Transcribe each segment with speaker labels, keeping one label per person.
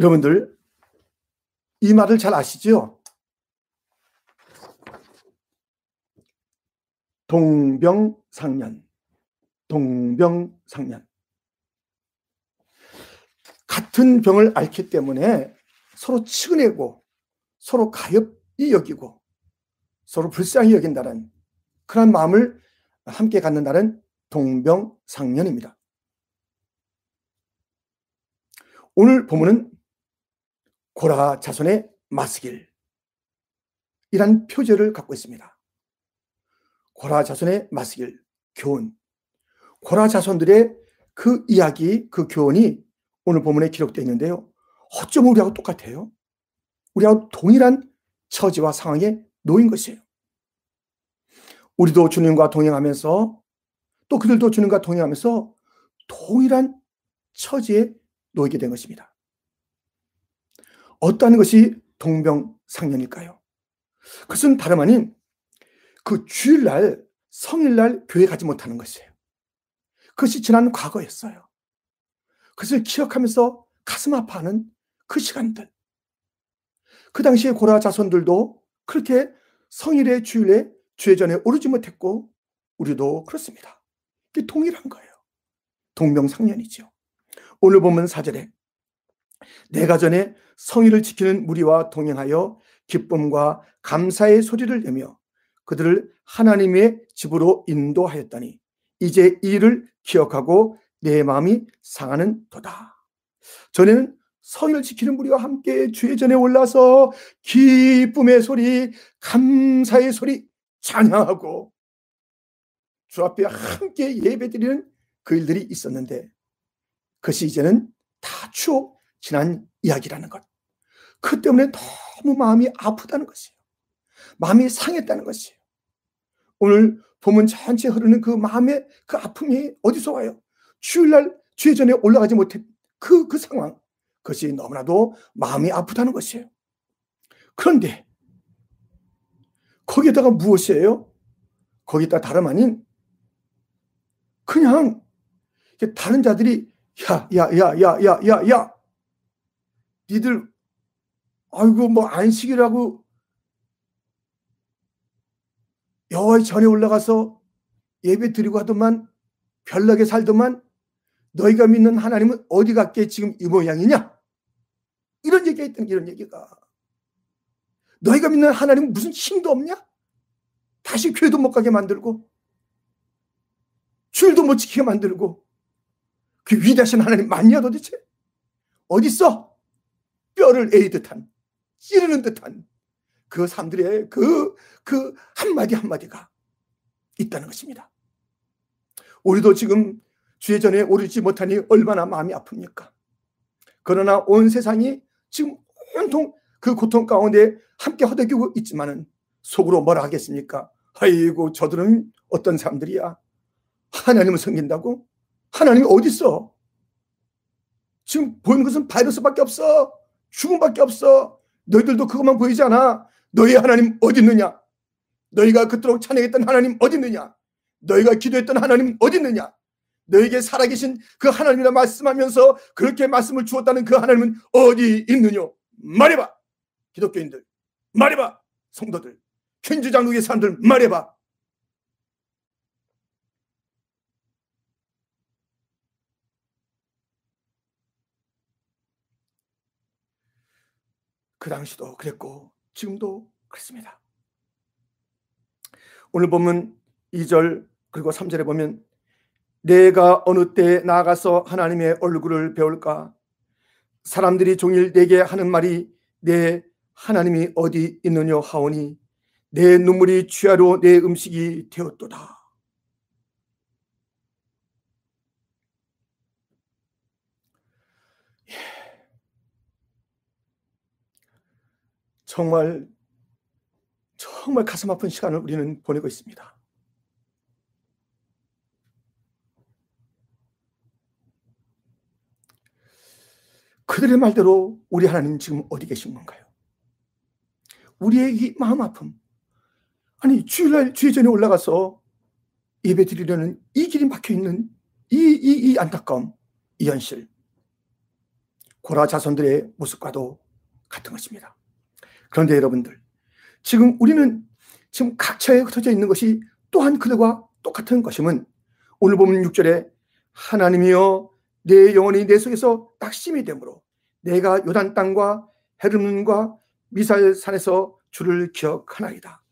Speaker 1: 여러분들 이 말을 잘 아시죠? 동병상련. 동병상련. 같은 병을 앓기 때문에 서로 치근내고 서로 가엾이 여기고 서로 불쌍히 여긴다는 그런 마음을 함께 갖는다는 동병상련입니다. 오늘 보면은 고라 자손의 마스길 이란 표제를 갖고 있습니다. 고라 자손의 마스길 교훈 고라 자손들의 그 이야기 그 교훈이 오늘 본문에 기록되어 있는데요. 어쩜 우리하고 똑같아요? 우리하고 동일한 처지와 상황에 놓인 것이에요. 우리도 주님과 동행하면서 또 그들도 주님과 동행하면서 동일한 처지에 놓이게 된 것입니다. 어떠한 것이 동병상련일까요? 그것은 다름 아닌 그 주일날, 성일날 교회 가지 못하는 것이에요. 그것이 지난 과거였어요. 그것을 기억하면서 가슴 아파하는 그 시간들. 그 당시에 고라 자손들도 그렇게 성일의 주일에 주의 전에 오르지 못했고 우리도 그렇습니다. 이게 동일한 거예요. 동명상련이죠. 오늘 보면 사절에 내가 전에 성일을 지키는 무리와 동행하여 기쁨과 감사의 소리를 내며 그들을 하나님의 집으로 인도하였다니 이제 이를 기억하고 내 마음이 상하는 도다. 전에는 성일을 지키는 무리와 함께 주의 전에 올라서 기쁨의 소리, 감사의 소리 찬양하고 주 앞에 함께 예배드리는 그 일들이 있었는데 그것이 이제는 다 추억 지난 이야기라는 것. 그 때문에 너무 마음이 아프다는 것이에요. 마음이 상했다는 것이에요. 오늘 보면 전체 흐르는 그 마음의 그 아픔이 어디서 와요? 주일날 주의 전에 올라가지 못한 그, 그 상황. 그것이 너무나도 마음이 아프다는 것이에요. 그런데 거기에다가 무엇이에요? 거기다 다름 아닌 그냥 다른 자들이 야, 야, 야, 야, 야, 야, 야. 니들 아이고 뭐 안식이라고 여호와의 전에 올라가서 예배 드리고 하더만 별나게 살더만 너희가 믿는 하나님은 어디 갔게 지금 이 모양이냐? 이런 얘기가 있던 이런 얘기가 너희가 믿는 하나님은 무슨 힘도 없냐? 다시 교회도 못 가게 만들고 주일도 못 지키게 만들고 그 위대하신 하나님 맞냐 도대체? 어딨어? 뼈를 에이 듯한 찌르는 듯한 그 사람들의 그, 그 한마디 한마디가 있다는 것입니다. 우리도 지금 주의 전에 오르지 못하니 얼마나 마음이 아픕니까? 그러나 온 세상이 지금 온통 그 고통 가운데 함께 허덕이고 있지만은 속으로 뭐라 하겠습니까? 아이고 저들은 어떤 사람들이야? 하나님을 섬긴다고? 하나님이 어디 있어? 지금 보이는 것은 바이러스밖에 없어. 죽음밖에 없어. 너희들도 그것만 보이지 않아. 너희 하나님 어디 있느냐? 너희가 그토록 찬양했던 하나님 어디 있느냐? 너희가 기도했던 하나님 어디 있느냐? 너에게 살아계신 그 하나님이라 말씀하면서 그렇게 말씀을 주었다는 그 하나님은 어디 있느냐? 말해봐. 기독교인들. 말해봐. 성도들. 현주장국의 사람들 말해봐. 그 당시도 그랬고 지금도 그렇습니다. 오늘 보면 2절 그리고 3절에 보면 내가 어느 때 나가서 하나님의 얼굴을 배울까 사람들이 종일 내게 하는 말이 내 하나님이 어디 있느냐 하오니 내 눈물이 취하로 내 음식이 되었도다. 정말 정말 가슴 아픈 시간을 우리는 보내고 있습니다. 그들의 말대로 우리 하나님 지금 어디 계신 건가요? 우리의 이 마음 아픔. 아니, 주일날 주의 전에 올라가서 예배 드리려는 이 길이 막혀 있는 이, 이, 이 안타까움, 이 현실. 고라 자손들의 모습과도 같은 것입니다. 그런데 여러분들, 지금 우리는 지금 각처에 흩어져 있는 것이 또한 그들과 똑같은 것임은 오늘 보면 6절에 하나님이여 내 영혼이 내 속에서 낙심이 되므로 내가 요단 땅과 헤르문과 미살산에서 주를 기억하나이다.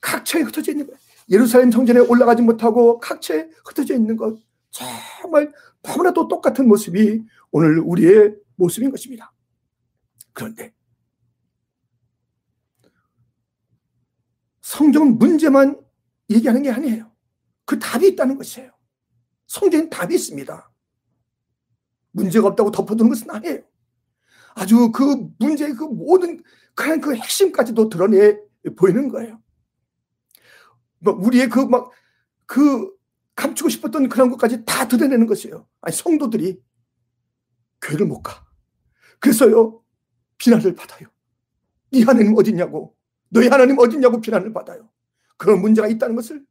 Speaker 1: 각처에 흩어져 있는 것, 예루살렘 성전에 올라가지 못하고 각처에 흩어져 있는 것, 정말 너무나도 똑같은 모습이 오늘 우리의 모습인 것입니다. 그런데 성경은 문제만 얘기하는 게 아니에요. 그 답이 있다는 것이에요. 성경엔 답이 있습니다. 문제가 없다고 덮어두는 것은 아니에요. 아주 그 문제의 그 모든 그냥 그 핵심까지도 드러내 보이는 거예요. 뭐 우리의 그 막 그 감추고 싶었던 그런 것까지 다 드러내는 것이에요. 아니 성도들이 교회를 못 가. 그래서요 비난을 받아요. 네 하나님 어딨냐고 너희 하나님 어딨냐고 비난을 받아요. 그런 문제가 있다는 것을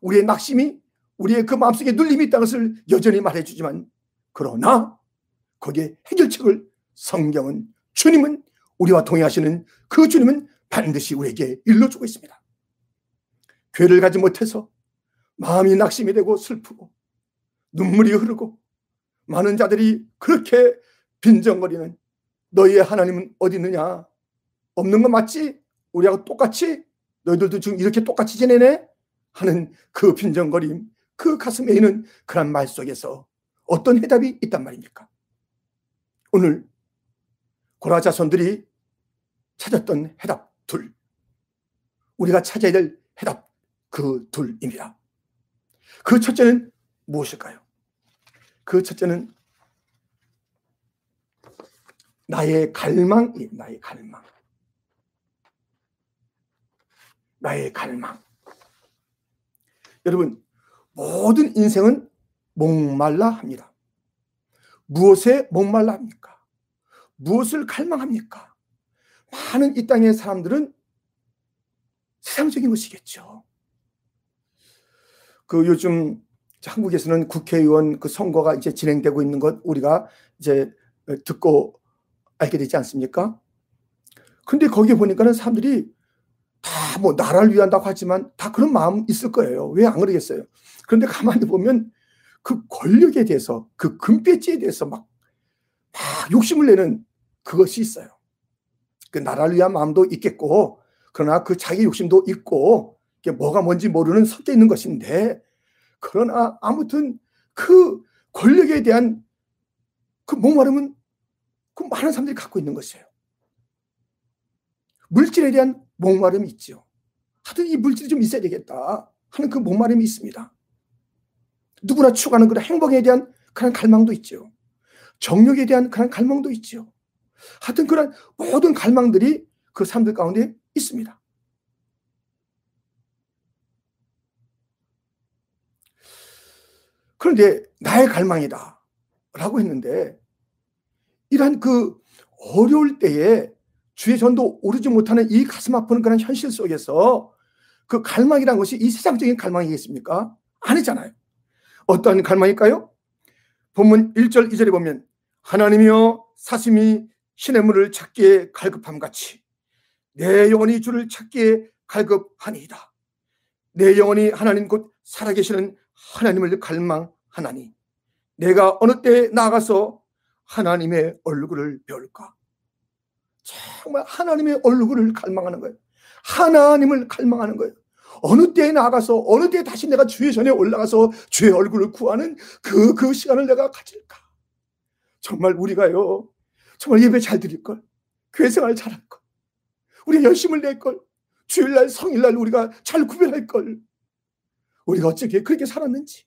Speaker 1: 우리의 낙심이 우리의 그 마음속에 눌림이 있다는 것을 여전히 말해주지만 그러나 거기에 해결책을 성경은 주님은 우리와 동행하시는 그 주님은 반드시 우리에게 일러주고 있습니다. 교회를 가지 못해서 마음이 낙심이 되고 슬프고 눈물이 흐르고 많은 자들이 그렇게 빈정거리는 너희의 하나님은 어디 있느냐? 없는 거 맞지? 우리하고 똑같이? 너희들도 지금 이렇게 똑같이 지내네? 하는 그 빈정거림, 그 가슴에 있는 그런 말 속에서 어떤 해답이 있단 말입니까? 오늘 고라 자손들이 찾았던 해답 둘. 우리가 찾아야 될 해답 그 둘입니다. 그 첫째는 무엇일까요? 그 첫째는 나의 갈망, 나의 갈망. 나의 갈망. 여러분, 모든 인생은 목말라 합니다. 무엇에 목말라 합니까? 무엇을 갈망합니까? 많은 이 땅의 사람들은 세상적인 것이겠죠. 그 요즘 한국에서는 국회의원 그 선거가 이제 진행되고 있는 것 우리가 이제 듣고 알게 되지 않습니까? 근데 거기에 보니까는 사람들이 다 뭐 나라를 위한다고 하지만 다 그런 마음 있을 거예요. 왜 안 그러겠어요? 그런데 가만히 보면 그 권력에 대해서 그 금배지에 대해서 막, 막 욕심을 내는 그것이 있어요. 그 나라를 위한 마음도 있겠고 그러나 그 자기 욕심도 있고 뭐가 뭔지 모르는 섞여 있는 것인데 그러나 아무튼 그 권력에 대한 그 목마름은 그 많은 사람들이 갖고 있는 것이에요. 물질에 대한 목마름이 있죠. 하여튼 이 물질이 좀 있어야 되겠다 하는 그 목마름이 있습니다. 누구나 추구하는 그런 행복에 대한 그런 갈망도 있죠. 정력에 대한 그런 갈망도 있죠. 하여튼 그런 모든 갈망들이 그 사람들 가운데 있습니다. 그런데 나의 갈망이다 라고 했는데 이러한 그 어려울 때에 주의 전도 오르지 못하는 이 가슴 아픈 그런 현실 속에서 그 갈망이란 것이 이 세상적인 갈망이겠습니까? 아니잖아요. 어떠한 갈망일까요? 본문 1절 2절에 보면 하나님이여 사심이 신의 물을 찾기에 갈급함 같이 내 영혼이 주를 찾기에 갈급하니이다. 내 영혼이 하나님 곧 살아계시는 하나님을 갈망하나니 내가 어느 때 나가서 하나님의 얼굴을 배울까? 정말 하나님의 얼굴을 갈망하는 거예요. 하나님을 갈망하는 거예요. 어느 때에 나가서 어느 때에 다시 내가 주의 전에 올라가서 주의 얼굴을 구하는 그, 그 시간을 내가 가질까? 정말 우리가요, 정말 예배 잘 드릴 걸, 교회 생활 잘할 걸, 우리 열심을 낼 걸, 주일날, 성일날 우리가 잘 구별할 걸, 우리가 어떻게 그렇게 살았는지.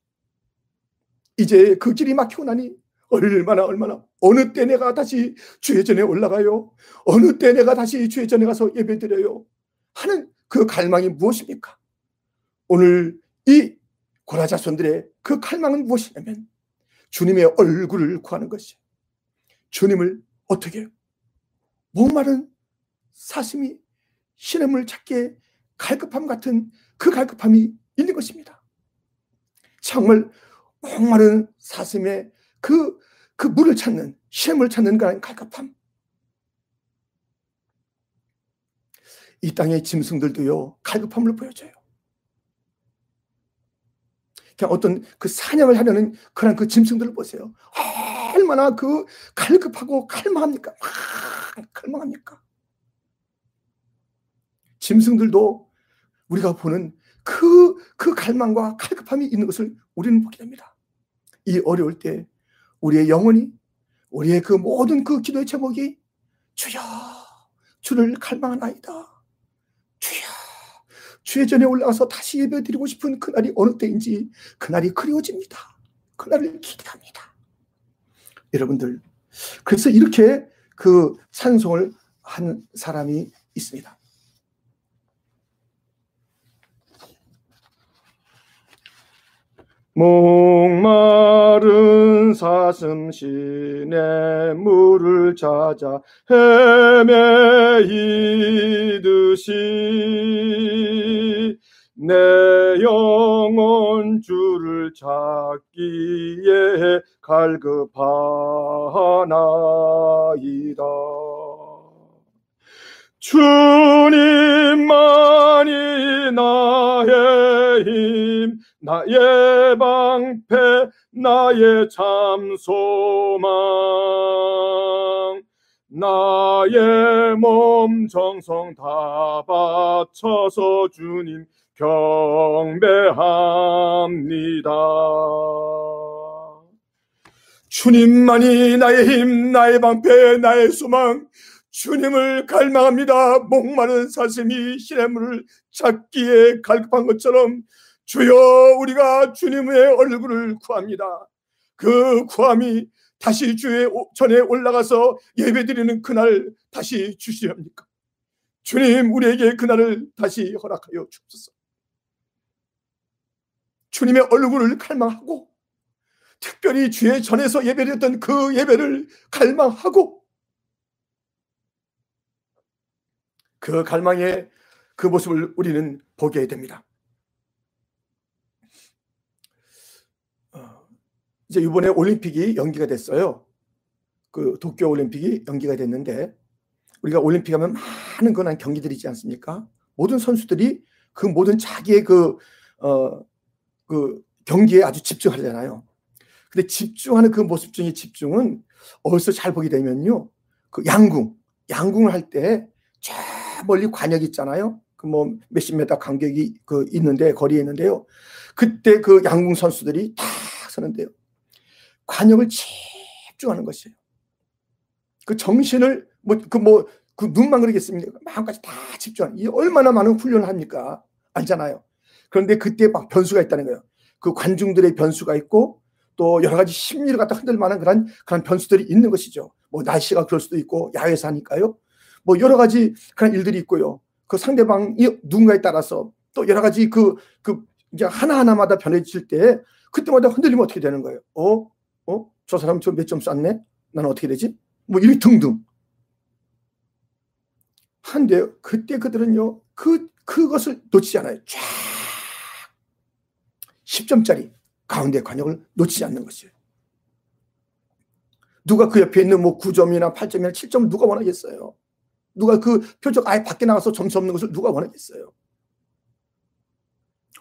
Speaker 1: 이제 그 길이 막히고 나니 얼마나 얼마나 어느 때 내가 다시 주의 전에 올라가요? 어느 때 내가 다시 주의 전에 가서 예배드려요? 하는 그 갈망이 무엇입니까? 오늘 이 고라자손들의 그 갈망은 무엇이냐면 주님의 얼굴을 구하는 것이에요. 주님을 어떻게 해요? 목마른 사슴이 신음을 찾기에 갈급함 같은 그 갈급함이 있는 것입니다. 정말 목마른 사슴의 그, 그 물을 찾는, 쉼을 찾는 그런 갈급함. 이 땅의 짐승들도요, 갈급함을 보여줘요. 그냥 어떤 그 사냥을 하려는 그런 그 짐승들을 보세요. 얼마나 그 갈급하고 갈망합니까? 막 갈망합니까? 짐승들도 우리가 보는 그, 그 갈망과 갈급함이 있는 것을 우리는 보게 됩니다. 이 어려울 때 우리의 영혼이, 우리의 그 모든 그 기도의 제목이 주여, 주를 갈망하나이다. 주여, 주의 전에 올라가서 다시 예배 드리고 싶은 그날이 어느 때인지 그날이 그리워집니다. 그날을 기대합니다. 여러분들, 그래서 이렇게 그 찬송을 한 사람이 있습니다. 목마른 사슴 시내 물을 찾아 헤매이듯이 내 영혼 주를 찾기에 갈급하나이다. 주님만이 나의 힘, 나의 방패, 나의 참 소망, 나의 몸 정성 다 바쳐서 주님 경배합니다. 주님만이 나의 힘, 나의 방패, 나의 소망, 주님을 갈망합니다. 목마른 사슴이 시냇물을 찾기에 갈급한 것처럼 주여 우리가 주님의 얼굴을 구합니다. 그 구함이 다시 주의 전에 올라가서 예배드리는 그날 다시 주시렵니까? 주님 우리에게 그날을 다시 허락하여 주옵소서. 주님의 얼굴을 갈망하고 특별히 주의 전에서 예배드렸던 그 예배를 갈망하고 그 갈망의 그 모습을 우리는 보게 됩니다. 어, 이제 이번에 올림픽이 연기가 됐어요. 그 도쿄 올림픽이 연기가 됐는데 우리가 올림픽 하면 많은 그런 경기들이 있지 않습니까? 모든 선수들이 그 모든 자기의 그, 어, 그 경기에 아주 집중하잖아요. 근데 집중하는 그 모습 중에 집중은 어디서 잘 보게 되면요. 그 양궁, 양궁을 할 때 멀리 관역이 있잖아요. 그 뭐 몇십 메다 간격이 그 있는데 거리에 있는데요. 그때 그 양궁 선수들이 딱 서는데요. 관역을 집중하는 것이에요. 그 정신을 뭐 그 뭐 그 눈만 그러겠습니까? 마음까지 다 집중하는. 이 얼마나 많은 훈련을 합니까? 알잖아요. 그런데 그때 막 변수가 있다는 거예요. 그 관중들의 변수가 있고 또 여러 가지 심리를 갖다 흔들 만한 그런 그런 변수들이 있는 것이죠. 뭐 날씨가 그럴 수도 있고 야외에서 하니까요. 뭐 여러 가지 그런 일들이 있고요. 그 상대방이 누군가에 따라서 또 여러 가지 그, 그 이제 하나하나마다 변해질 때 그때마다 흔들리면 어떻게 되는 거예요? 어? 어? 저 사람 저 몇점 쐈네? 나는 어떻게 되지? 뭐 이렇게 등등. 한데 그때 그들은요, 그, 그것을 놓치지 않아요. 쫙. 10점짜리 가운데 관역을 놓치지 않는 것이에요. 누가 그 옆에 있는 뭐 9점이나 8점이나 7점을 누가 원하겠어요? 누가 그 표적 아예 밖에 나가서 점수 없는 것을 누가 원하겠어요?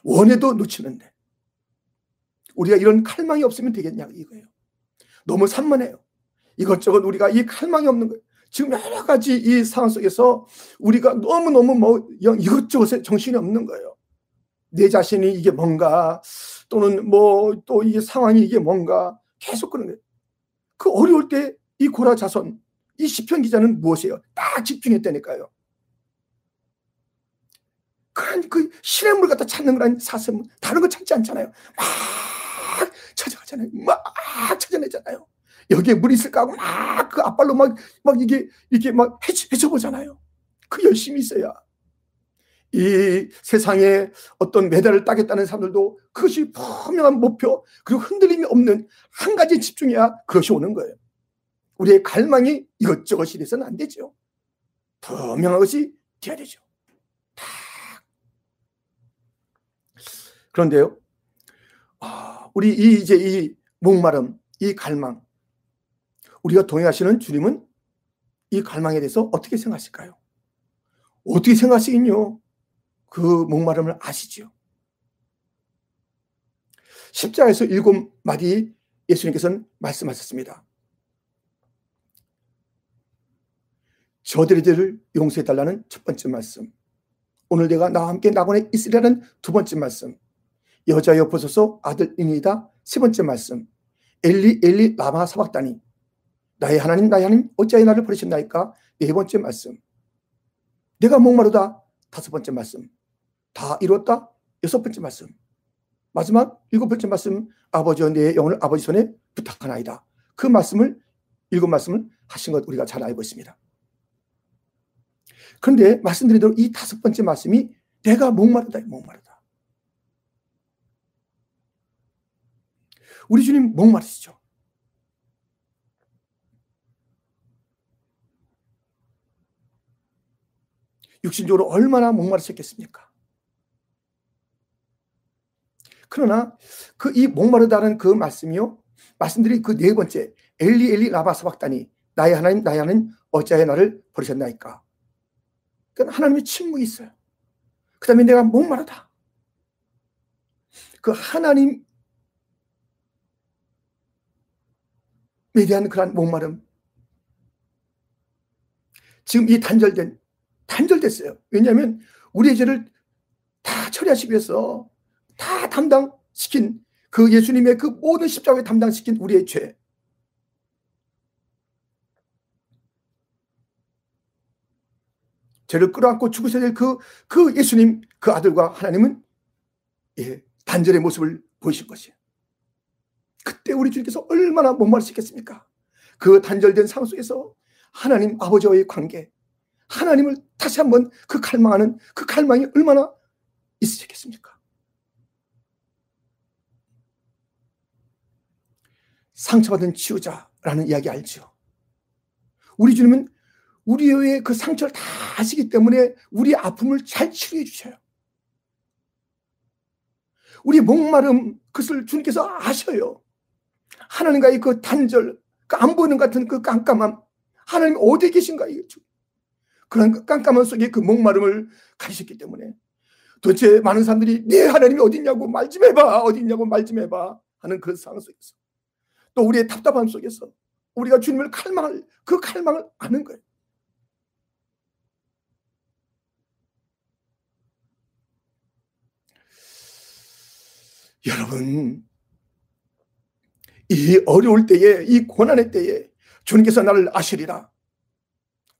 Speaker 1: 원해도 놓치는데. 우리가 이런 칼망이 없으면 되겠냐 이거예요. 너무 산만해요. 이것저것 우리가 이 칼망이 없는 거예요. 지금 여러 가지 이 상황 속에서 우리가 너무너무 뭐 이것저것에 정신이 없는 거예요. 내 자신이 이게 뭔가 또는 뭐 또 이 상황이 이게 뭔가 계속 그런 거예요. 그 어려울 때 이 고라 자손 이 시편 기자는 무엇이에요? 딱 집중했다니까요. 그런 그 시냇물 갖다 찾는 거란 사슴 다른 거 찾지 않잖아요. 막 찾아가잖아요. 막 찾아내잖아요. 여기에 물 있을까 하고 막 그 앞발로 막, 막 이게, 이게 막 헤쳐, 헤쳐보잖아요. 그 열심히 있어야. 이 세상에 어떤 메달을 따겠다는 사람들도 그것이 분명한 목표, 그리고 흔들림이 없는 한 가지 집중해야 그것이 오는 거예요. 우리의 갈망이 이것저것이 돼서는 안 되죠. 분명한 것이 돼야 되죠. 다. 그런데요, 아, 우리 이 이제 이 목마름, 이 갈망, 우리가 동행하시는 주님은 이 갈망에 대해서 어떻게 생각하실까요? 어떻게 생각하시긴요? 그 목마름을 아시지요. 십자가에서 일곱 마디 예수님께서는 말씀하셨습니다. 저들이들을 용서해 달라는 첫 번째 말씀. 오늘 내가 나와 함께 낙원에 있으리라는 두 번째 말씀. 여자여 보소서 아들이니다 세 번째 말씀. 엘리 엘리 라마 사박다니 나의 하나님 나의 하나님 어찌하여 나를 버리셨나이까 네 번째 말씀. 내가 목마르다 다섯 번째 말씀. 다 이뤘다 여섯 번째 말씀. 마지막 일곱 번째 말씀 아버지와 내 영혼을 아버지 손에 부탁하나이다. 그 말씀을 일곱 말씀을 하신 것 우리가 잘 알고 있습니다. 그런데 말씀드린 대로 이 다섯 번째 말씀이 내가 목마르다 목마르다. 우리 주님 목마르시죠. 육신적으로 얼마나 목마르셨겠습니까? 그러나 그 이 목마르다는 그 말씀이요. 말씀드린 그 네 번째 엘리 엘리 라바 사박다니 나의 하나님 나의 하나님 어찌하여 나를 버리셨나이까. 그러니까 하나님의 침묵이 있어요. 그 다음에 내가 목마르다. 그 하나님에 대한 그러한 목마름. 지금 이 단절된, 단절됐어요. 왜냐하면 우리의 죄를 다 처리하시기 위해서 다 담당시킨 그 예수님의 그 모든 십자가에 담당시킨 우리의 죄. 죄를 끌어안고 죽으셔야 될 그, 그 예수님, 그 아들과 하나님은 예, 단절의 모습을 보이실 것이에요. 그때 우리 주님께서 얼마나 목마르시겠습니까? 그 단절된 상황 속에서 하나님 아버지와의 관계, 하나님을 다시 한번 그 갈망하는 그 갈망이 얼마나 있으셨겠습니까? 상처받은 치유자라는 이야기 알죠? 우리 주님은 우리의 그 상처를 다 아시기 때문에 우리 아픔을 잘 치료해 주셔요. 우리 목마름 그것을 주님께서 아셔요. 하나님과의 그 단절, 그 안 보이는 같은 그 깜깜함, 하나님 어디에 계신가 이거죠. 그런 그 깜깜함 속에 그 목마름을 가지셨기 때문에 도대체 많은 사람들이 네 하나님이 어디 있냐고 말 좀 해봐 어디 있냐고 말 좀 해봐 하는 그 상황 속에서 또 우리의 답답함 속에서 우리가 주님을 칼망을 그 칼망을 아는 거예요. 여러분 이 어려울 때에 이 고난의 때에 주님께서 나를 아시리라.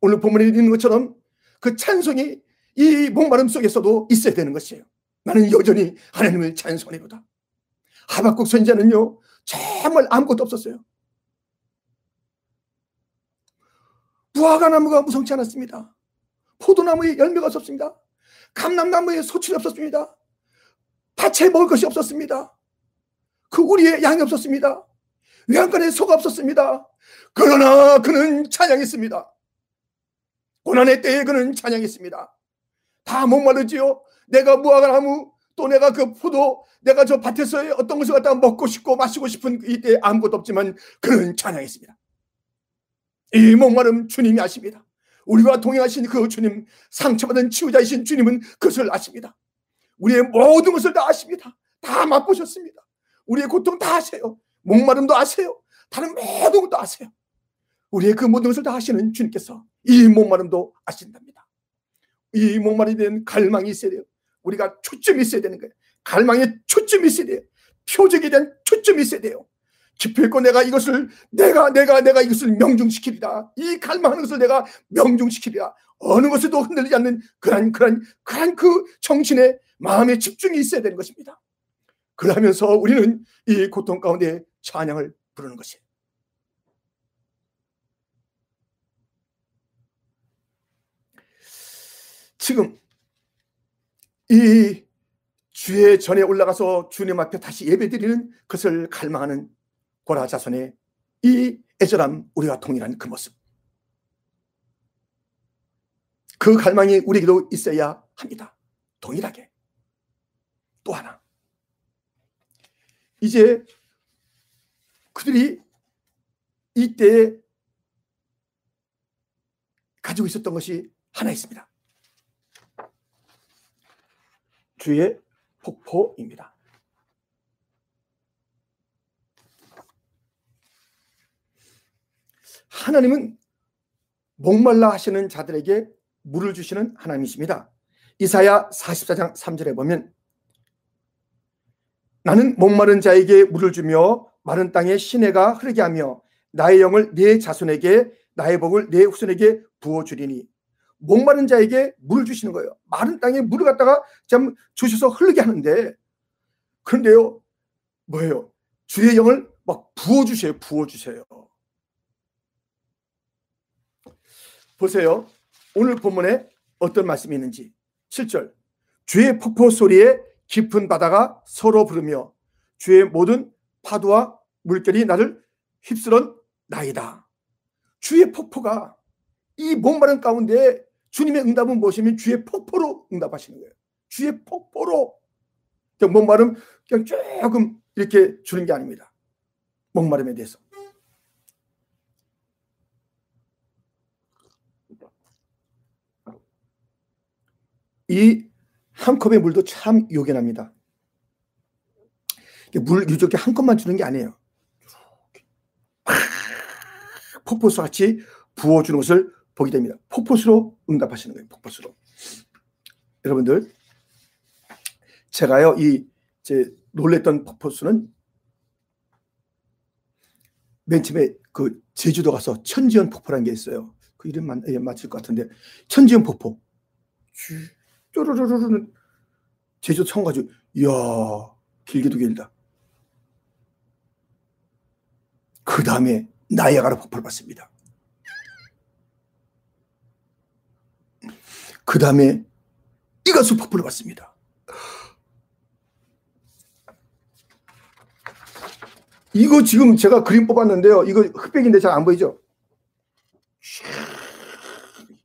Speaker 1: 오늘 본문에 있는 것처럼 그 찬송이 이 목마름 속에서도 있어야 되는 것이에요. 나는 여전히 하나님을 찬송하리로다. 하박국 선지자는요 정말 아무것도 없었어요. 무화과 나무가 무성치 않았습니다. 포도나무에 열매가 없었습니다. 감남나무에 소출이 없었습니다. 밭에 먹을 것이 없었습니다. 그 우리의 양이 없었습니다. 외양간에 소가 없었습니다. 그러나 그는 찬양했습니다. 고난의 때에 그는 찬양했습니다. 다 목마르지요. 내가 무화과 나무 또 내가 그 포도 내가 저 밭에서 어떤 것을 갖다가 먹고 싶고 마시고 싶은 이때 아무것도 없지만 그는 찬양했습니다. 이 목마름 주님이 아십니다. 우리와 동행하신 그 주님, 상처받은 치유자이신 주님은 그것을 아십니다. 우리의 모든 것을 다 아십니다. 다 맛보셨습니다. 우리의 고통 다 아세요. 목마름도 아세요. 다른 모든 것도 아세요. 우리의 그 모든 것을 다 아시는 주님께서 이 목마름도 아신답니다. 이 목마름에 대한 갈망이 있어야 돼요. 우리가 초점이 있어야 되는 거예요. 갈망에 초점이 있어야 돼요. 표적에 대한 초점이 있어야 돼요. 기필코 내가 이것을 내가 내가 내가 이것을 명중시키리라. 이 갈망하는 것을 내가 명중시키리라. 어느 것에도 흔들리지 않는 그런 그런 그런 그 정신의 마음의 집중이 있어야 되는 것입니다. 그러면서 우리는 이 고통 가운데 찬양을 부르는 것이에요. 지금 이 주의 전에 올라가서 주님 앞에 다시 예배드리는 것을 갈망하는 고라 자손의 이 애절함 우리가 동일한 그 모습. 그 갈망이 우리에게도 있어야 합니다. 동일하게. 또 하나. 이제 그들이 이때 가지고 있었던 것이 하나 있습니다. 주의 폭포입니다. 하나님은 목말라 하시는 자들에게 물을 주시는 하나님이십니다. 이사야 44장 3절에 보면 나는 목마른 자에게 물을 주며 마른 땅에 시내가 흐르게 하며 나의 영을 내 자손에게 나의 복을 내 후손에게 부어 주리니 목마른 자에게 물을 주시는 거예요. 마른 땅에 물을 갖다가 참 주셔서 흐르게 하는데 그런데요 뭐예요? 주의 영을 막 부어 주세요. 부어 주세요. 보세요. 오늘 본문에 어떤 말씀이 있는지 7절 주의 폭포 소리에 깊은 바다가 서로 부르며 주의 모든 파도와 물결이 나를 휩쓸은 나이다. 주의 폭포가 이 목마른 가운데 주님의 응답은 무엇이면 주의 폭포로 응답하시는 거예요. 주의 폭포로 목마름 그냥 조금 이렇게 주는 게 아닙니다. 목마름에 대해서. 이 한 컵의 물도 참 요긴합니다. 물 이렇게 한 컵만 주는 게 아니에요. 폭포수 같이 부어주는 것을 보게 됩니다. 폭포수로 응답하시는 거예요. 폭포수로. 여러분들, 제가요, 이, 제, 놀랬던 폭포수는 맨 처음에 그 제주도 가서 천지연 폭포라는 게 있어요. 그 이름 맞, 예, 맞을 것 같은데, 천지연 폭포. 쪼르르르르 제주도 처음 가지고, 이야, 길기도 길다. 그 다음에 나야가라 폭포를 봤습니다. 그 다음에 이가수 폭포를 봤습니다. 이거 지금 제가 그림 뽑았는데요. 이거 흑백인데 잘 안 보이죠?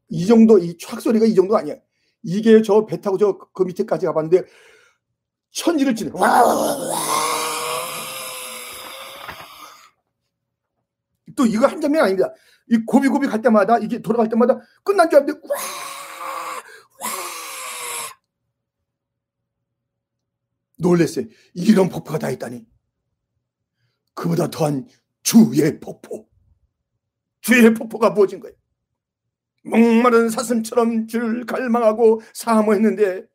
Speaker 1: 이 정도, 이 촥 소리가 이 정도 아니야. 이게 저 배 타고 저 그 밑에까지 가봤는데 천지를 찌는 또 이거 한 장면 아닙니다. 이 고비고비 갈 때마다 이게 돌아갈 때마다 끝난 줄 알았는데. 놀랬어요. 이런 폭포가 다 있다니. 그보다 더한 주의 폭포. 주의 폭포가 부어진 거예요. 목마른 사슴처럼 줄 갈망하고 사모했는데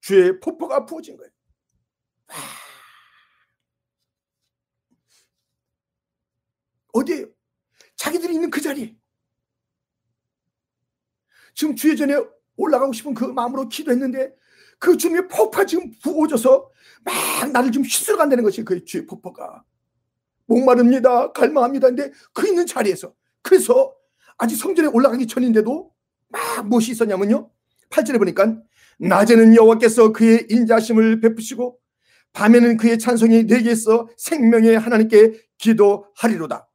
Speaker 1: 주의 폭포가 부어진 거예요. 와. 어디에요? 자기들이 있는 그 자리에. 지금 주의 전에 올라가고 싶은 그 마음으로 기도했는데 그 주님의 폭파 지금 부어져서 막 나를 좀 휘쓸어 간다는 것이 그 주의 폭포가. 목마릅니다. 갈망합니다. 근데 그 있는 자리에서. 그래서 아직 성전에 올라가기 전인데도 막 무엇이 있었냐면요. 8절에 보니까 낮에는 여호와께서 그의 인자심을 베푸시고 밤에는 그의 찬송이 내게 있어 생명의 하나님께 기도하리로다.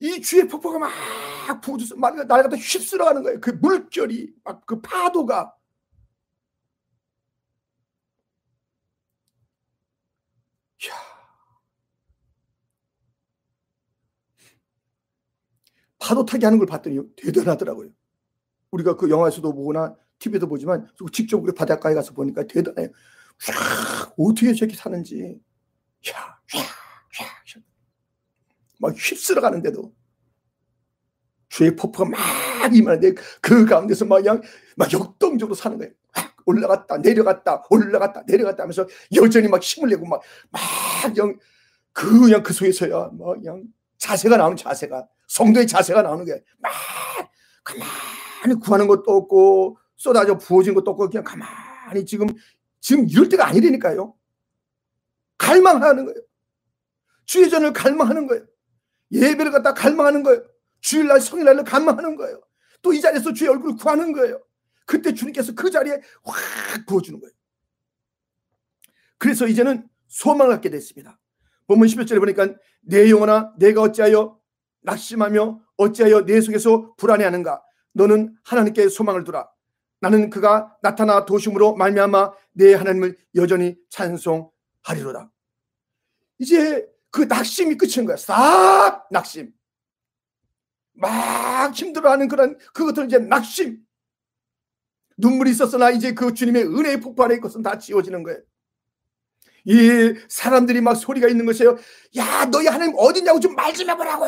Speaker 1: 이 주의 폭포가 막 부어져서 날 갖다 휩쓸어 가는 거예요. 그 물결이, 막 그 파도가. 파도 타기 하는 걸 봤더니 대단하더라고요. 우리가 그 영화에서도 보거나 TV도 보지만 직접 우리 바닷가에 가서 보니까 대단해요. 쫙 어떻게 저렇게 사는지. 야, 야, 야. 막 휩쓸어 가는데도 주의 폭포가 막 임하는데 그 가운데서 막 그냥 막 역동적으로 사는 거예요. 올라갔다 내려갔다 올라갔다 내려갔다 하면서 여전히 막 힘을 내고 막 막 그냥 그 그냥 그 속에서야 막 그냥 자세가 나오는 자세가 성도의 자세가 나오는 게 막 가만히 구하는 것도 없고 쏟아져 부어진 것도 없고 그냥 가만히 지금 지금 이럴 때가 아니라니까요. 갈망하는 거예요. 주의 전을 갈망하는 거예요. 예배를 갖다 갈망하는 거예요. 주일날 성일날을 갈망하는 거예요. 또 이 자리에서 주의 얼굴을 구하는 거예요. 그때 주님께서 그 자리에 확 부어주는 거예요. 그래서 이제는 소망을 갖게 됐습니다. 본문 11절에 보니까 내 영혼아 내가 어찌하여 낙심하며 어찌하여 내 속에서 불안해하는가 너는 하나님께 소망을 두라 나는 그가 나타나 도심으로 말미암아 내 하나님을 여전히 찬송하리로다 이제 그 낙심이 끝인 거야. 싹 낙심. 막 힘들어하는 그런 그것들 이제 낙심. 눈물이 있었으나 이제 그 주님의 은혜의 폭발의 것은 다 지워지는 거예요. 이 사람들이 막 소리가 있는 것이에요. 야, 너희 하나님 어디냐고 좀 말 좀 해보라고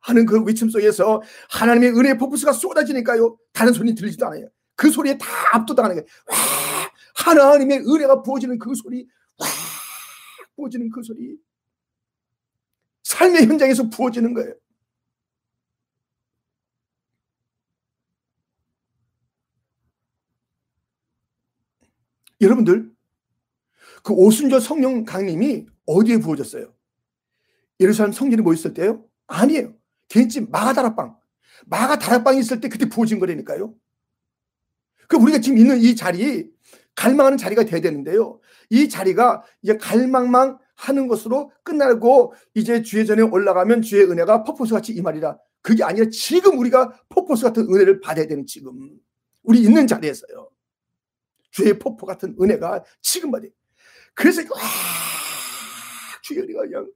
Speaker 1: 하는 그 외침 속에서 하나님의 은혜의 폭포수가 쏟아지니까요. 다른 소리 들리지도 않아요. 그 소리에 다 압도당하는 거예요. 와, 하나님의 은혜가 부어지는 그 소리, 와, 부어지는 그 소리. 삶의 현장에서 부어지는 거예요. 여러분들 그 오순절 성령 강림이 어디에 부어졌어요? 예루살렘 성전이 뭐 있을 때요? 아니에요. 개인집 마가다락방. 마가다락방이 있을 때 그때 부어진 거라니까요. 그 우리가 지금 있는 이 자리 갈망하는 자리가 돼야 되는데요. 이 자리가 이제 갈망만 하는 것으로 끝나고 이제 주의 전에 올라가면 주의 은혜가 퍼포스 같이 이 말이라. 그게 아니라 지금 우리가 퍼포스 같은 은혜를 받아야 되는 지금 우리 있는 자리에서요. 주의 폭포 같은 은혜가 지금 받아야 그래서 와 주의 은혜가 그냥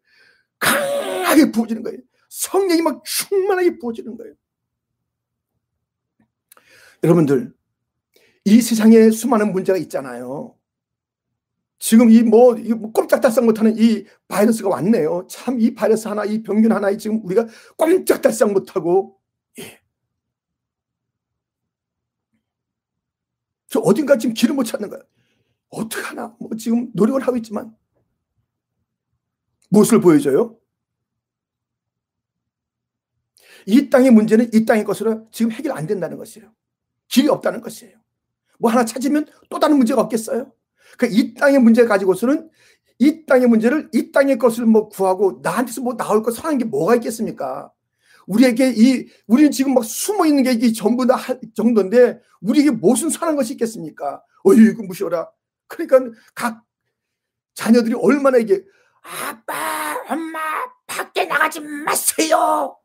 Speaker 1: 강하게 부어지는 거예요. 성령이 막 충만하게 부어지는 거예요. 여러분들 이 세상에 수많은 문제가 있잖아요. 지금 이 뭐, 뭐 꼼짝달싹 못하는 이 바이러스가 왔네요. 참 이 바이러스 하나, 이 병균 하나에 지금 우리가 꼼짝달싹 못하고, 예. 저 어딘가 지금 길을 못 찾는 거야. 어떡하나. 뭐 지금 노력을 하고 있지만. 무엇을 보여줘요? 이 땅의 문제는 이 땅의 것으로 지금 해결 안 된다는 것이에요. 길이 없다는 것이에요. 뭐 하나 찾으면 또 다른 문제가 없겠어요? 그러니까 이 땅의 문제 가지고서는 이 땅의 문제를 이 땅의 것을 뭐 구하고 나한테서 뭐 나올 것 선한 게 뭐가 있겠습니까? 우리에게 이 우리는 지금 막 숨어 있는 게 이게 전부 다 정도인데 우리에게 무슨 선한 것이 있겠습니까? 어이구 무시어라. 그러니까 각 자녀들이 얼마나 이게 아빠, 엄마 밖에 나가지 마세요.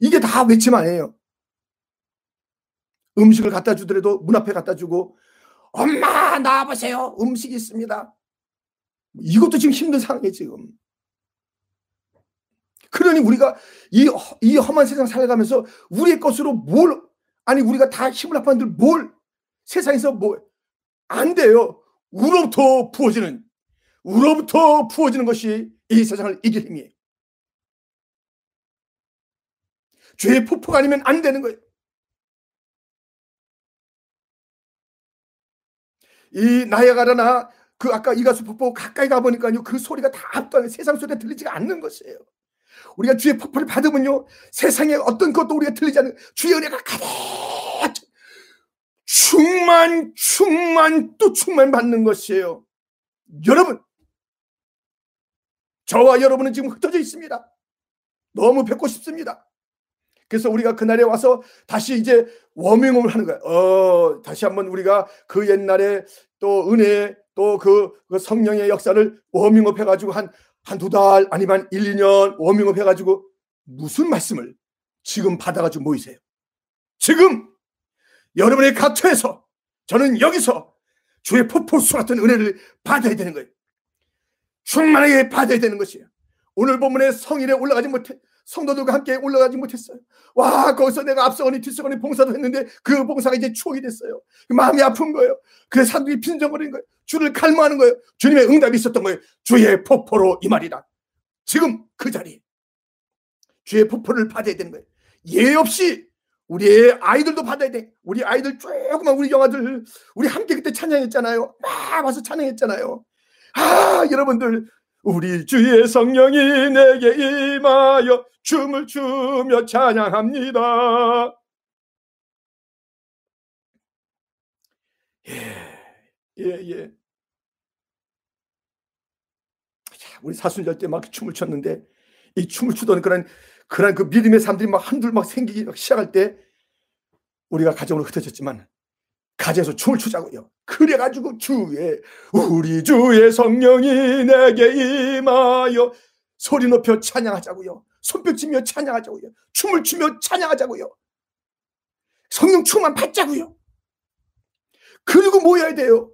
Speaker 1: 이게 다 외침 아니에요. 음식을 갖다 주더라도 문 앞에 갖다 주고 엄마 나와 보세요. 음식이 있습니다. 이것도 지금 힘든 상황이에요 지금. 그러니 우리가 이, 이 험한 세상 살아가면서 우리의 것으로 뭘 아니 우리가 다 힘을 합한들 뭘 세상에서 뭐 안 돼요. 우로부터 부어지는 우로부터 부어지는 것이 이 세상을 이길 힘이에요. 죄의 폭포가 아니면 안 되는 거예요. 이 나야가라나 그 아까 이 가수 폭포 가까이 가보니까요 그 소리가 다 압도하는 세상 소리가 들리지가 않는 것이에요. 우리가 주의 폭포를 받으면요 세상에 어떤 것도 우리가 들리지 않는 주의 은혜가 가득 충만 충만 또 충만 받는 것이에요. 여러분 저와 여러분은 지금 흩어져 있습니다. 너무 뵙고 싶습니다. 그래서 우리가 그날에 와서 다시 이제 워밍업을 하는 거야. 어, 다시 한번 우리가 그 옛날에 또 은혜 또그 그 성령의 역사를 워밍업 해가지고 한, 한 두 달 아니면 1, 2년 워밍업 해가지고 무슨 말씀을 지금 받아가지고 모이세요. 지금 여러분의 각처에서 저는 여기서 주의 폭포수 같은 은혜를 받아야 되는 거예요. 충만하게 받아야 되는 것이에요. 오늘 본문에 성일에 올라가지 못해 성도들과 함께 올라가지 못했어요. 와, 거기서 내가 앞서거니 뒤서거니 봉사도 했는데 그 봉사가 이제 추억이 됐어요. 마음이 아픈 거예요. 그래서 사람들이 빈정거리는 거예요. 주를 갈망하는 거예요. 주님의 응답이 있었던 거예요. 주의 폭포로 이 말이다. 지금 그 자리에 주의 폭포를 받아야 되는 거예요. 예 없이 우리의 아이들도 받아야 돼. 우리 아이들 조그만 우리 영화들 우리 함께 그때 찬양했잖아요. 막 와서 찬양했잖아요. 아, 여러분들 우리 주의 성령이 내게 임하여 춤을 추며 찬양합니다. 예, 예, 예. 우리 사순절 때 막 춤을 췄는데 이 춤을 추던 그런 그런 그 믿음의 사람들이 막 한둘 막 생기기 시작할 때 우리가 가정으로 흩어졌지만 가지에서 춤을 추자고요. 그래가지고 주의 우리 주의 성령이 내게 임하여 소리 높여 찬양하자고요. 손뼉치며 찬양하자고요. 춤을 추며 찬양하자고요. 성령 춤만 받자고요. 그리고 모여야 돼요.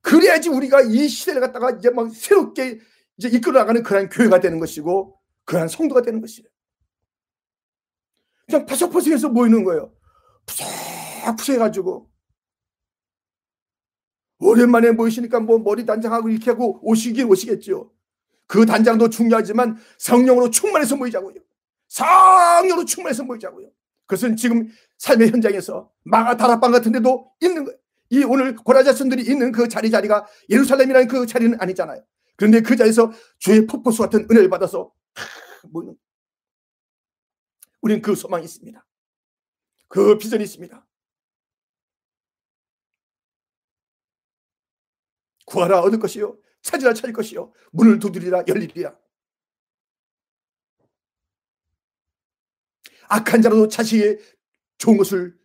Speaker 1: 그래야지 우리가 이 시대를 갖다가 이제 막 새롭게 이제 이끌어 나가는 그러한 교회가 되는 것이고 그러한 성도가 되는 것이에요. 그냥 퍼석퍼석해서 모이는 거예요. 푸석푸석 해가지고 오랜만에 모이시니까 뭐 머리 단장하고 이렇게 하고 오시긴 오시겠죠. 그 단장도 중요하지만 성령으로 충만해서 모이자고요. 성령으로 충만해서 모이자고요. 그것은 지금 삶의 현장에서 마가 다락방 같은 데도 있는 거예요. 이 오늘 고라자손들이 있는 그 자리 자리가 예루살렘이라는 그 자리는 아니잖아요. 그런데 그 자리에서 주의 폭포수 같은 은혜를 받아서 모이는 우리는 그 소망이 있습니다. 그 비전이 있습니다. 구하라 얻을 것이요 찾으라 찾을 것이요 문을 두드리라 열리리라 악한 자라도 자식의 좋은 것을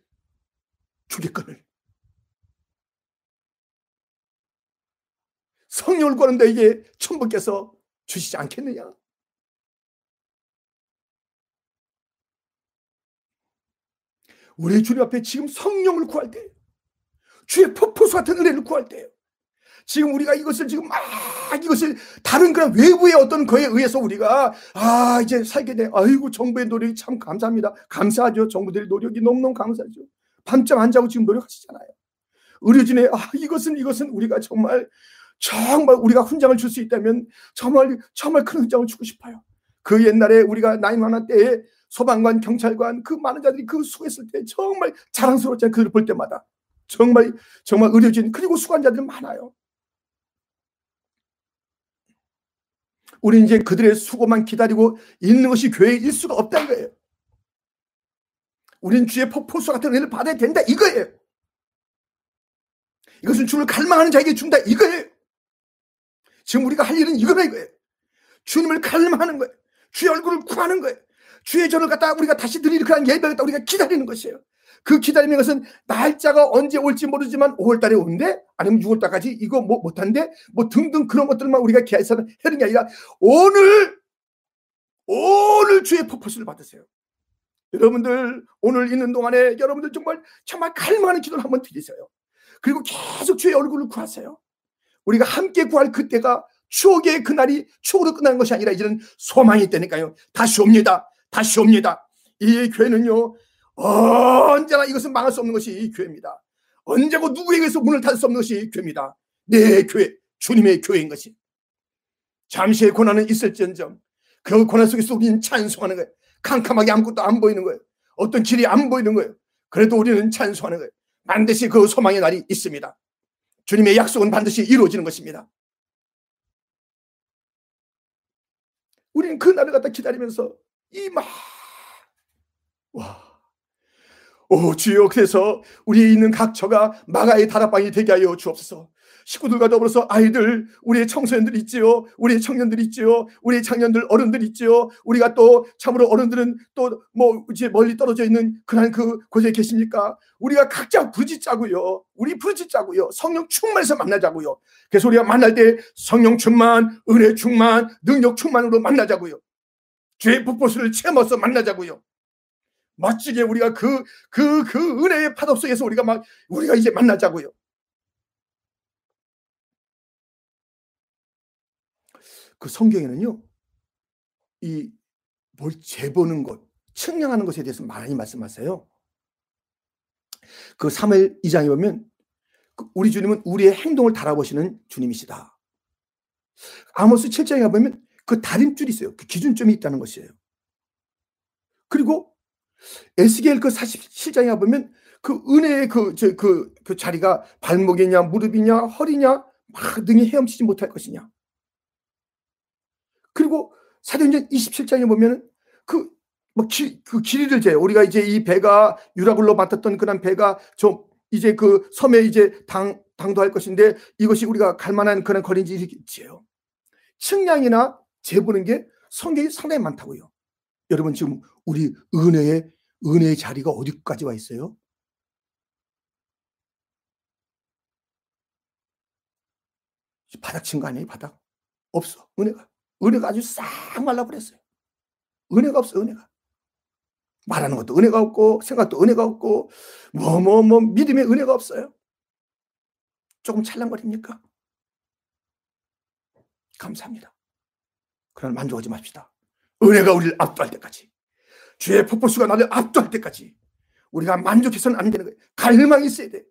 Speaker 1: 주겠거늘 성령을 구하는 데에게 천부께서 주시지 않겠느냐 우리 주님 앞에 지금 성령을 구할 때 주의 폭포수 같은 은혜를 구할 때요. 지금 우리가 이것을 지금 막 이것을 다른 그런 외부의 어떤 거에 의해서 우리가 아 이제 살게 돼. 아이고 정부의 노력이 참 감사합니다. 감사하죠. 정부들의 노력이 너무너무 감사하죠. 밤잠 안 자고 지금 노력하시잖아요. 의료진의 아 이것은 이것은 우리가 정말 정말 우리가 훈장을 줄 수 있다면 정말 정말 큰 훈장을 주고 싶어요. 그 옛날에 우리가 나이 많은 때에 소방관 경찰관 그 많은 자들이 그 수고했을 때 정말 자랑스러웠잖아요 그들을 볼 때마다 정말 정말 의료진 그리고 수관자들 많아요 우리 이제 그들의 수고만 기다리고 있는 것이 교회일 수가 없다는 거예요. 우리는 주의 폭포수 같은 은혜를 받아야 된다 이거예요. 이것은 주를 갈망하는 자에게 준다 이거예요. 지금 우리가 할 일은 이거다 이거예요. 주님을 갈망하는 거예요. 주의 얼굴을 구하는 거예요. 주의 전을 갖다 우리가 다시 드리는 그런 예배를 갖다 우리가 기다리는 것이에요. 그 기다리는 것은 날짜가 언제 올지 모르지만 5월달에 오는데 아니면 6월달까지 이거 뭐 못한데 뭐 등등 그런 것들만 우리가 계산을 하는 게 아니라 오늘 오늘 주의 퍼포스를 받으세요. 여러분들 오늘 있는 동안에 여러분들 정말 정말 갈망하는 기도를 한번 드리세요. 그리고 계속 주의 얼굴을 구하세요. 우리가 함께 구할 그때가 추억의 그날이 추억으로 끝나는 것이 아니라 이제는 소망이 있다니까요. 다시 옵니다. 다시 옵니다. 이 교회는요. 언제나 이것은 망할 수 없는 것이 이 교회입니다. 언제고 누구에게서 문을 닫을 수 없는 것이 이 교회입니다. 내 교회, 주님의 교회인 것이. 잠시의 고난은 있을지언정 그 고난 속에서 우리는 찬송하는 거예요. 캄캄하게 아무것도 안 보이는 거예요. 어떤 길이 안 보이는 거예요. 그래도 우리는 찬송하는 거예요. 반드시 그 소망의 날이 있습니다. 주님의 약속은 반드시 이루어지는 것입니다. 우리는 그 날을 갖다 기다리면서 이 막, 와, 오 주여 그래서 우리에 있는 각 처가 마가의 다락방이 되게 하여 주옵소서. 식구들과 더불어서 아이들, 우리의 청소년들 있지요. 우리의 청년들 있지요. 우리의 청년들 어른들 있지요. 우리가 또 참으로 어른들은 또 뭐 이제 멀리 떨어져 있는 그런 그 곳에 계십니까? 우리가 각자 부르짖자고요. 우리 부르짖자고요. 성령 충만해서 만나자고요. 그래서 우리가 만날 때 성령 충만, 은혜 충만, 능력 충만으로 만나자고요. 죄의 폭포수를 채워서 만나자고요. 멋지게 우리가 그, 그, 그 은혜의 파도 속에서 우리가 막, 우리가 이제 만나자고요. 그 성경에는요, 이, 뭘 재보는 것, 측량하는 것에 대해서 많이 말씀하세요. 그 3일 2장에 보면, 그 우리 주님은 우리의 행동을 달아보시는 주님이시다. 아모스 7장에 보면 그 다림줄이 있어요. 그 기준점이 있다는 것이에요. 그리고 에스겔 그 47장에 보면 그 은혜의 그, 저, 그, 그 자리가 발목이냐, 무릎이냐, 허리냐, 막 등이 헤엄치지 못할 것이냐. 그리고 사도행전 27장에 보면 그, 뭐, 기, 그 길이를 재요. 우리가 이제 이 배가 유라굴로 맡았던 그런 배가 좀 이제 그 섬에 이제 당, 당도할 것인데 이것이 우리가 갈 만한 그런 거리인지 재요. 측량이나 재보는 게 성경이 상당히 많다고요. 여러분 지금 우리 은혜의 은혜의 자리가 어디까지 와 있어요? 바닥 친 거 아니에요? 바닥 없어 은혜가 은혜가 아주 싹 말라버렸어요. 은혜가 없어 은혜가 말하는 것도 은혜가 없고 생각도 은혜가 없고 뭐 뭐뭐 뭐, 뭐, 믿음의 은혜가 없어요. 조금 찰랑거립니까? 감사합니다. 그러나 만족하지 맙시다. 은혜가 우리를 압도할 때까지 주의 폭포수가 나를 압도할 때까지 우리가 만족해서는 안 되는 거예요. 갈망이 있어야 돼.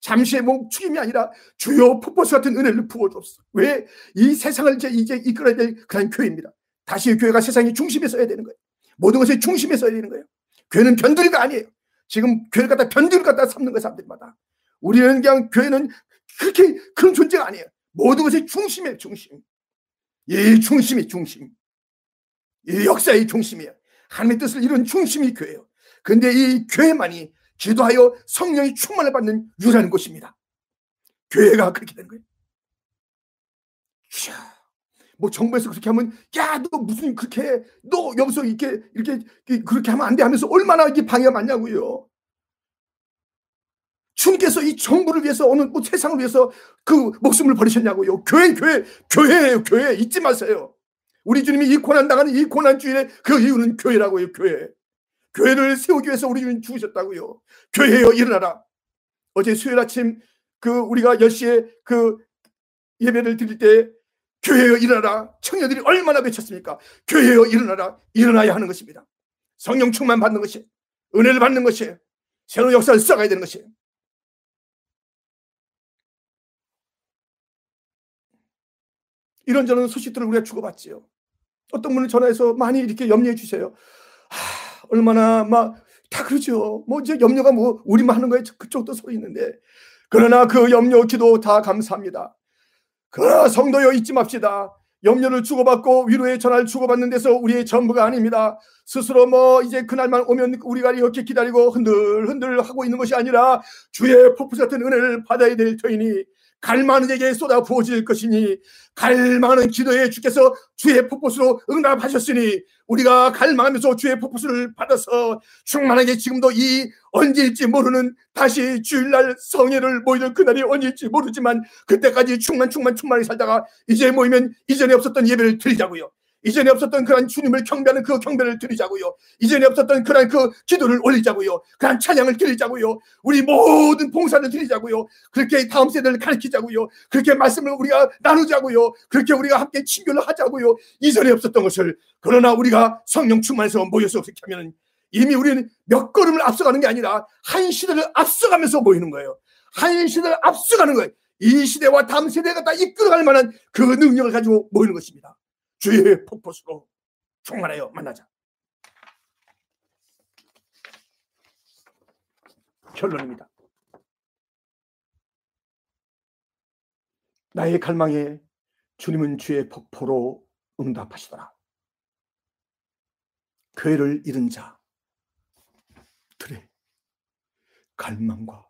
Speaker 1: 잠시의 멈춤이 아니라 주요 폭포수 같은 은혜를 부어줬어. 왜? 이 세상을 이제, 이제 이끌어야 될 그런 교회입니다. 다시 교회가 세상의 중심에 서야 되는 거예요. 모든 것의 중심에 서야 되는 거예요. 교회는 변두리가 아니에요. 지금 교회를 갖다 변두리를 갖다 삼는 거예요, 사람들마다. 우리는 그냥 교회는 그렇게 그런 존재가 아니에요. 모든 것의 중심에 중심. 이 중심이 중심. 이 역사의 중심이에요. 하나님의 뜻을 이룬 중심이 교회예요. 근데 이 교회만이 기도하여 성령이 충만을 받는 유일한 곳입니다. 교회가 그렇게 된 거예요. 뭐 정부에서 그렇게 하면 야 너 무슨 그렇게 해? 너 여기서 이렇게 이렇게 그렇게 하면 안 돼 하면서 얼마나 이게 방해가 많냐고요. 주님께서 이 정부를 위해서 어느 뭐 세상을 위해서 그 목숨을 버리셨냐고요. 교회 교회 교회예요 교회 잊지 마세요. 우리 주님이 이 고난 당하는 이 고난 주일에 그 이유는 교회라고요 교회. 교회를 세우기 위해서 우리 주님 죽으셨다고요. 교회여 일어나라. 어제 수요일 아침 그 우리가 10시에 그 예배를 드릴 때 교회여 일어나라. 청년들이 얼마나 외쳤습니까? 교회여 일어나라. 일어나야 하는 것입니다. 성령 충만 받는 것이 은혜를 받는 것이 새로운 역사를 써가야 되는 것이에요. 이런저런 소식들을 우리가 주고받지요. 어떤 분은 전화해서 많이 이렇게 염려해 주세요. 하, 얼마나 막 다 그러죠. 뭐 이제 염려가 뭐 우리만 하는 거에 그쪽도 소리 있는데 그러나 그 염려 기도 다 감사합니다. 그러나 성도여 잊지 맙시다. 염려를 주고받고 위로의 전화를 주고받는 데서 우리의 전부가 아닙니다. 스스로 뭐 이제 그날만 오면 우리가 이렇게 기다리고 흔들흔들 하고 있는 것이 아니라 주의 폭포 같은 은혜를 받아야 될 터이니 갈망하는 에게 쏟아 부어질 것이니 갈망하는 기도에 주께서 주의 폭포수로 응답하셨으니 우리가 갈망하면서 주의 폭포수를 받아서 충만하게 지금도 이 언제일지 모르는 다시 주일날 성회를 모이는 그날이 언제일지 모르지만 그때까지 충만 충만 충만히 살다가 이제 모이면 이전에 없었던 예배를 드리자고요. 이전에 없었던 그런 주님을 경배하는 그 경배를 드리자고요. 이전에 없었던 그런 그 기도를 올리자고요. 그런 찬양을 드리자고요. 우리 모든 봉사를 드리자고요. 그렇게 다음 세대를 가르치자고요. 그렇게 말씀을 우리가 나누자고요. 그렇게 우리가 함께 친교를 하자고요. 이전에 없었던 것을 그러나 우리가 성령 충만해서 모여서 그렇게 하면 이미 우리는 몇 걸음을 앞서가는 게 아니라 한 시대를 앞서가면서 모이는 거예요. 한 시대를 앞서가는 거예요. 이 시대와 다음 세대가 다 이끌어갈 만한 그 능력을 가지고 모이는 것입니다. 주의 폭포수로 충만하여 만나자. 결론입니다. 나의 갈망에 주님은 주의 폭포로 응답하시더라. 교회를 잃은 자, 들의 갈망과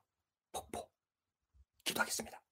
Speaker 1: 폭포 기도하겠습니다.